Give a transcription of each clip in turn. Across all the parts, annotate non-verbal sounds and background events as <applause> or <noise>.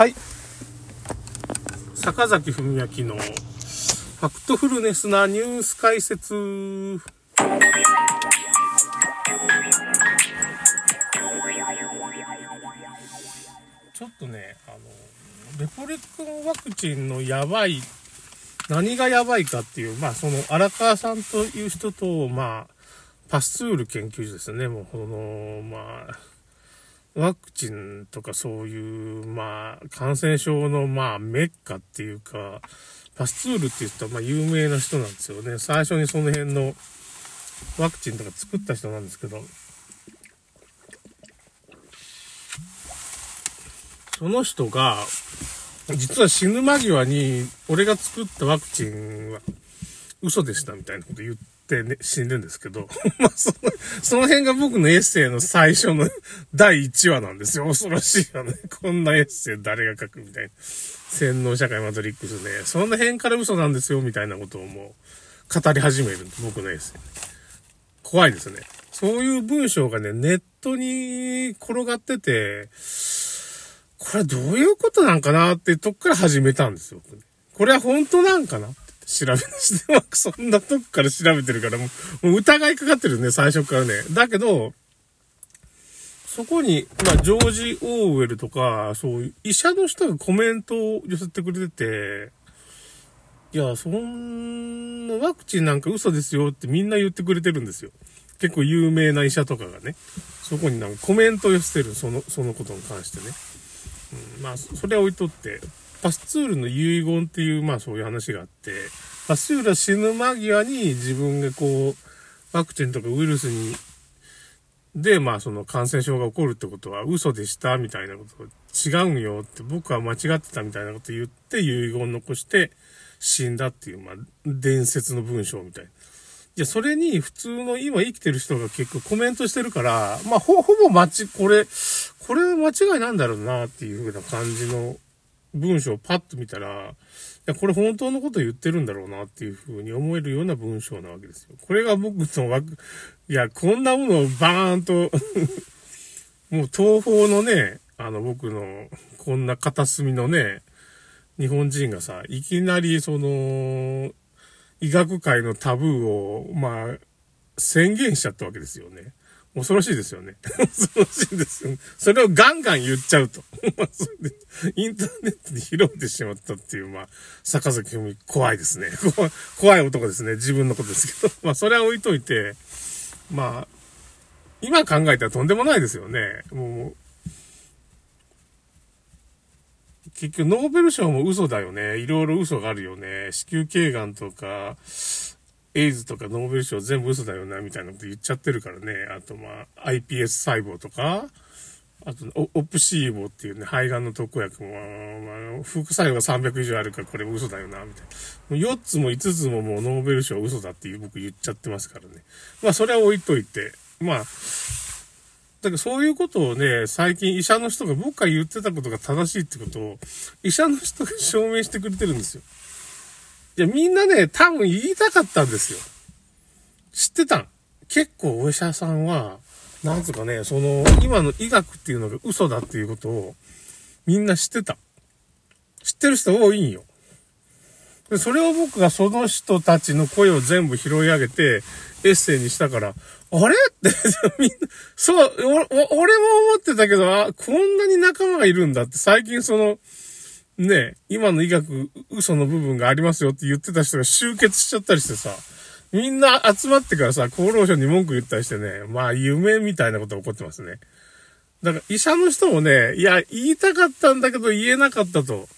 はい。坂崎文明のファクトフルネスなニュース解説。ちょっとね、あの、レポリコンワクチンのやばい、何がやばいかっていう、まあその荒川さんという人と、まあ、パスツール研究所ですね。もう、この、まあ、ワクチンとかそういう、まあ、感染症の、まあ、メッカっていうか、パスツールって言ったら、まあ、有名な人なんですよね。最初にその辺のワクチンとか作った人なんですけど、その人が、実は死ぬ間際に、俺が作ったワクチンは嘘でしたみたいなこと言ってね、死んでんですけど、<laughs> まあ、その、その辺が僕のエッセイの最初の <laughs> 第1話なんですよ。恐ろしいよね。こんなエッセイ誰が書くみたいな。洗脳社会マトリックスね。その辺から嘘なんですよ、みたいなことをもう、語り始める僕のエッセイ。怖いですね。そういう文章がね、ネットに転がってて、これどういうことなんかなってとこから始めたんですよ。これは本当なんかなっ調べしてそんなとこから調べてるからもう、もう疑いかかってるね、最初からね。だけど、そこに、まあ、ジョージ・オーウェルとか、そういう医者の人がコメントを寄せてくれてて、いや、そんなワクチンなんか嘘ですよってみんな言ってくれてるんですよ。結構有名な医者とかがね、そこになんかコメントを寄せてる、その、そのことに関してね。うん、まあ、それは置いとって、パスツールの遺言っていう、まあそういう話があって、パスツールは死ぬ間際に自分がこう、ワクチンとかウイルスに、で、まあその感染症が起こるってことは嘘でしたみたいなこと違うんよって僕は間違ってたみたいなこと言って遺言残して死んだっていう、まあ伝説の文章みたいな。じゃ、それに普通の今生きてる人が結構コメントしてるから、まあほ、ほぼ間違、これ、これ間違いなんだろうなっていう風な感じの文章をパッと見たら、いや、これ本当のこと言ってるんだろうなっていうふうに思えるような文章なわけですよ。これが僕のわく、いや、こんなものをバーンと <laughs> もう東方のね、あの僕のこんな片隅のね、日本人がさ、いきなりその、医学界のタブーを、まあ、宣言しちゃったわけですよね。恐ろしいですよね。<laughs> 恐ろしいですよね。それをガンガン言っちゃうと <laughs> ま、それで。インターネットに広めてしまったっていう、まあ、坂崎文怖いですね。<laughs> 怖い男ですね。自分のことですけど。まあ、それは置いといて、まあ、今考えたらとんでもないですよね。もう、結局、ノーベル賞も嘘だよね。いろいろ嘘があるよね。子宮頸がんとか、エイズとかノーベル賞全部嘘だよな、みたいなこと言っちゃってるからね。あと、まあ、iPS 細胞とか、あと、オプシーボっていうね、肺がんの特効薬も、まあ、副作用が300以上あるからこれ嘘だよな、みたいな。4つも5つももうノーベル賞嘘だっていう僕言っちゃってますからね。まあ、それは置いといて。まあ、だからそういうことをね、最近医者の人が僕が言ってたことが正しいってことを、医者の人が証明してくれてるんですよ。いや、みんなね、多分言いたかったんですよ。知ってたん結構お医者さんは、なんつうかね、その、今の医学っていうのが嘘だっていうことを、みんな知ってた。知ってる人多いんよ。で、それを僕がその人たちの声を全部拾い上げて、エッセイにしたから、あれ？ってみんな、そう、俺も思ってたけど、あ、こんなに仲間がいるんだって、最近その、ね、今の医学嘘の部分がありますよって言ってた人が集結しちゃったりしてさ、みんな集まってからさ、厚労省に文句言ったりしてね、まあ夢みたいなこと起こってますね。だから医者の人もね、いや、言いたかったんだけど言えなかったと。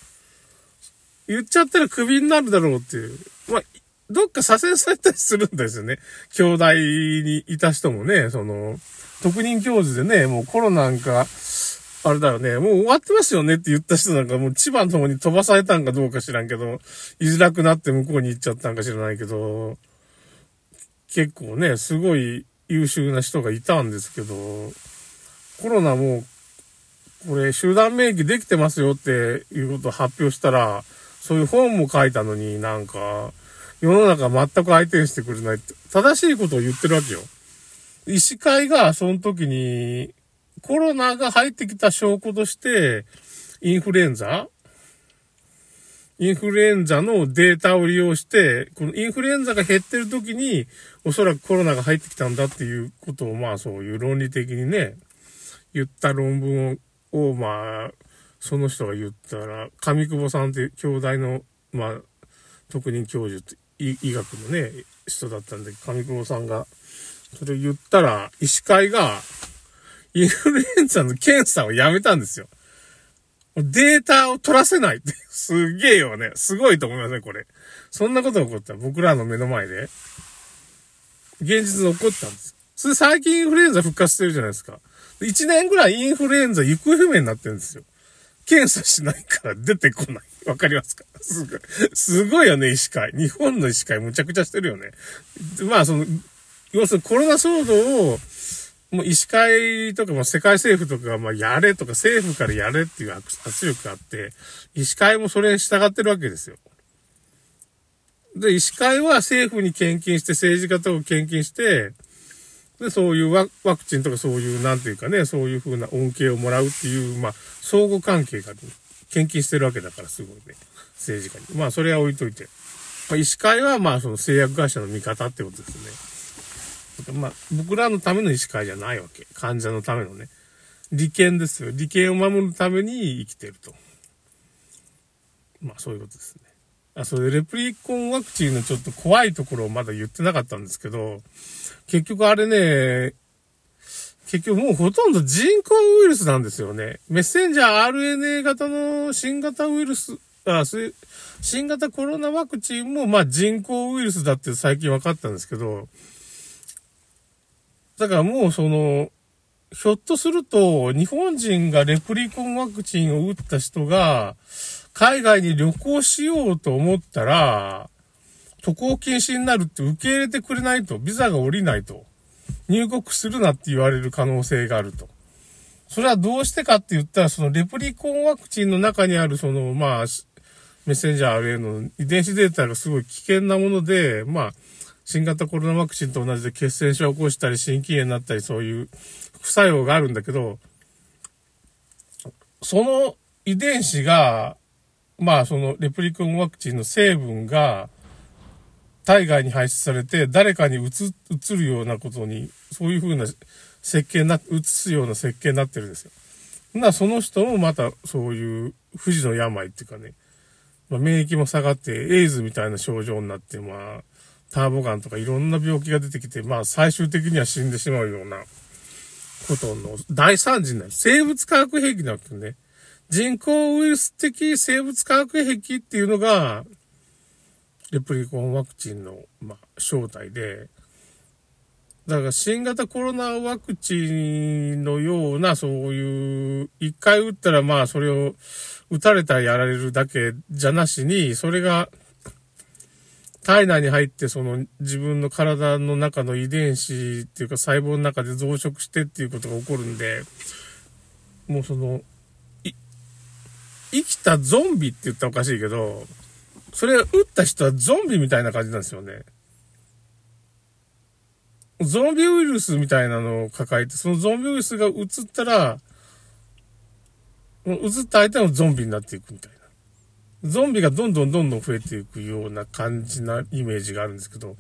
言っちゃったらクビになるだろうっていう。まあ、どっか左遷されたりするんですよね。兄弟にいた人もね、その、特任教授でね、もうコロナなんか、あれだよね、もう終わってますよねって言った人なんかもう千葉の方に飛ばされたんかどうか知らんけど、居づらくなって向こうに行っちゃったんか知らないけど、結構ね、すごい優秀な人がいたんですけど、コロナも、これ集団免疫できてますよっていうことを発表したら、そういう本も書いたのになんか、世の中全く相手にしてくれないって、正しいことを言ってるわけよ。医師会がその時に、コロナが入ってきた証拠として、インフルエンザ？インフルエンザのデータを利用して、このインフルエンザが減ってる時に、おそらくコロナが入ってきたんだっていうことを、まあそういう論理的にね、言った論文を、まあ、その人が言ったら、上久保さんって兄弟の、まあ、特任教授って医学のね、人だったんで、上久保さんが、それ言ったら、医師会が、インフルエンザの検査をやめたんですよ。データを取らせないって、<laughs> すげえよね。すごいと思いますね、これ。そんなこと起こった僕らの目の前で。現実に起こったんです。それ最近インフルエンザ復活してるじゃないですか。1年ぐらいインフルエンザ行方不明になってるんですよ。検査しないから出てこない。わかりますか？すごい。すごいよね、医師会。日本の医師会むちゃくちゃしてるよね。まあ、その、要するにコロナ騒動を、もう医師会とかも世界政府とかがまやれとか政府からやれっていう圧力があって、医師会もそれに従ってるわけですよ。で、医師会は政府に献金して政治家と献金して、で、そういうワクチンとかそういう、なんていうかね、そういうふうな恩恵をもらうっていう、まあ、相互関係が、献金してるわけだから、すごいね。政治家に。まあ、それは置いといて。まあ、医師会は、まあ、その製薬会社の味方ってことですね。まあ、僕らのための医師会じゃないわけ。患者のためのね。利権ですよ。利権を守るために生きてると。まあ、そういうことですね。あ、それでレプリコンワクチンのちょっと怖いところをまだ言ってなかったんですけど、結局あれね、結局もうほとんど人工ウイルスなんですよね。メッセンジャー RNA 型の新型ウイルス、あ、新型コロナワクチンもまあ人工ウイルスだって最近分かったんですけど、だからもうその、ひょっとすると、日本人がレプリコンワクチンを打った人が、海外に旅行しようと思ったら、渡航禁止になるって受け入れてくれないと、ビザが下りないと、入国するなって言われる可能性があると。それはどうしてかって言ったら、そのレプリコンワクチンの中にある、その、まあ、メッセンジャー RA の遺伝子データがすごい危険なもので、まあ、新型コロナワクチンと同じで血栓症を起こしたり、心筋炎になったり、そういう副作用があるんだけど、その遺伝子が、まあ、そのレプリコンワクチンの成分が、体外に排出されて、誰かに移、移るようなことに、そういう風な設計な、移すような設計になってるんですよ。な、その人もまたそういう不治の病っていうかね、まあ、免疫も下がって、エイズみたいな症状になって、まあ、ターボガンとかいろんな病気が出てきて、まあ最終的には死んでしまうようなことの大惨事になる。生物化学兵器なわけね。人工ウイルス的生物化学兵器っていうのが、レプリコンワクチンの、まあ、正体で、だから新型コロナワクチンのような、そういう、一回打ったらまあそれを打たれたらやられるだけじゃなしに、それが体内に入ってその自分の体の中の遺伝子っていうか細胞の中で増殖してっていうことが起こるんで、もうその、生きたゾンビって言ったらおかしいけど、それ、撃った人はゾンビみたいな感じなんですよね。ゾンビウイルスみたいなのを抱えて、そのゾンビウイルスが移ったら、移った相手もゾンビになっていくみたいな。ゾンビがどんどんどんどん増えていくような感じなイメージがあるんですけど、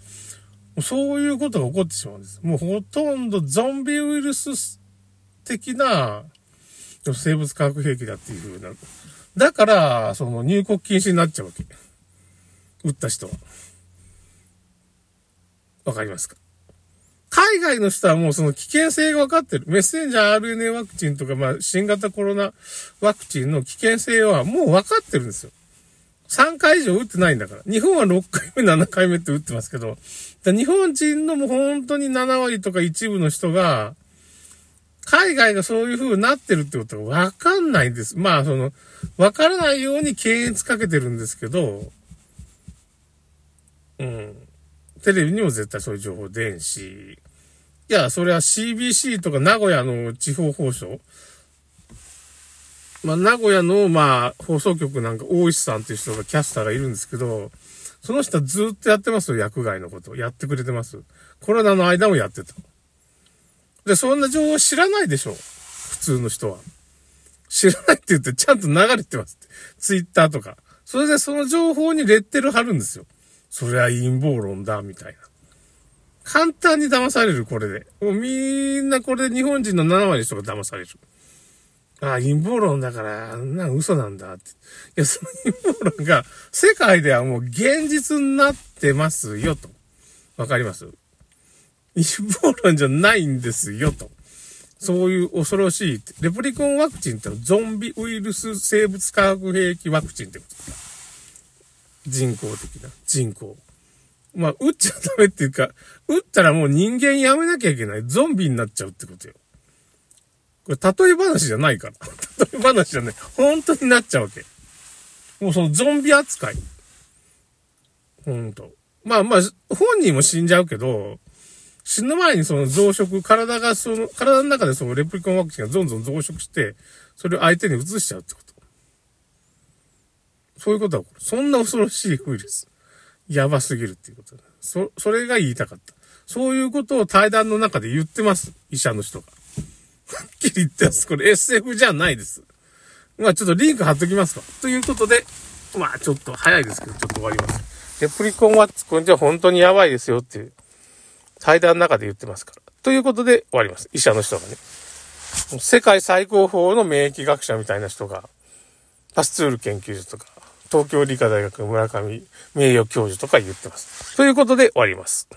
そういうことが起こってしまうんです。もうほとんどゾンビウイルス的な生物化学兵器だっていう風な。だから、その入国禁止になっちゃうわけ。打った人は。わかりますか？海外の人はもうその危険性が分かってる。メッセンジャー RNA ワクチンとか、まあ、新型コロナワクチンの危険性はもう分かってるんですよ。3回以上打ってないんだから。日本は6回目、7回目って打ってますけど、日本人のもう本当に7割とか一部の人が、海外がそういう風になってるってことが分かんないんです。まあ、その、分からないように検閲かけてるんですけど、うん。テレビにも絶対そういう情報出んし、いや、それは CBC とか名古屋の地方放送まあ、名古屋の、まあ、放送局なんか、大石さんっていう人がキャスターがいるんですけど、その人はずっとやってますよ、薬害のこと。やってくれてます。コロナの間もやってた。で、そんな情報知らないでしょ。普通の人は。知らないって言ってちゃんと流れてますって。ツイッターとか。それでその情報にレッテル貼るんですよ。それは陰謀論だ、みたいな。簡単に騙される、これで。もうみんなこれで日本人の7割の人が騙される。ああ、陰謀論だから、あんな嘘なんだって。いや、その陰謀論が世界ではもう現実になってますよ、と。わかります？陰謀論じゃないんですよ、と。そういう恐ろしい。レプリコンワクチンってのゾンビウイルス生物化学兵器ワクチンってことか人工的な。人工。まあ、打っちゃダメっていうか、打ったらもう人間やめなきゃいけない。ゾンビになっちゃうってことよ。これ、例え話じゃないから。例え話じゃない。本当になっちゃうわけ。もうそのゾンビ扱い。ほんと。まあまあ、本人も死んじゃうけど、死ぬ前にその増殖、体がその、体の中でそのレプリコンワクチンがどんどん増殖して、それを相手に移しちゃうってこと。そういうことは、そんな恐ろしいウイルス。やばすぎるっていうことだ。そ、それが言いたかった。そういうことを対談の中で言ってます。医者の人が。はっきり言ってます。これ SF じゃないです。まあちょっとリンク貼っときますか。ということで、まあちょっと早いですけど、ちょっと終わります。レプリコンは、これじゃ本当にやばいですよっていう。対談の中で言ってますから。ということで終わります。医者の人がね。世界最高峰の免疫学者みたいな人が、パスツール研究所とか、東京理科大学村上名誉教授とか言ってます。ということで終わります。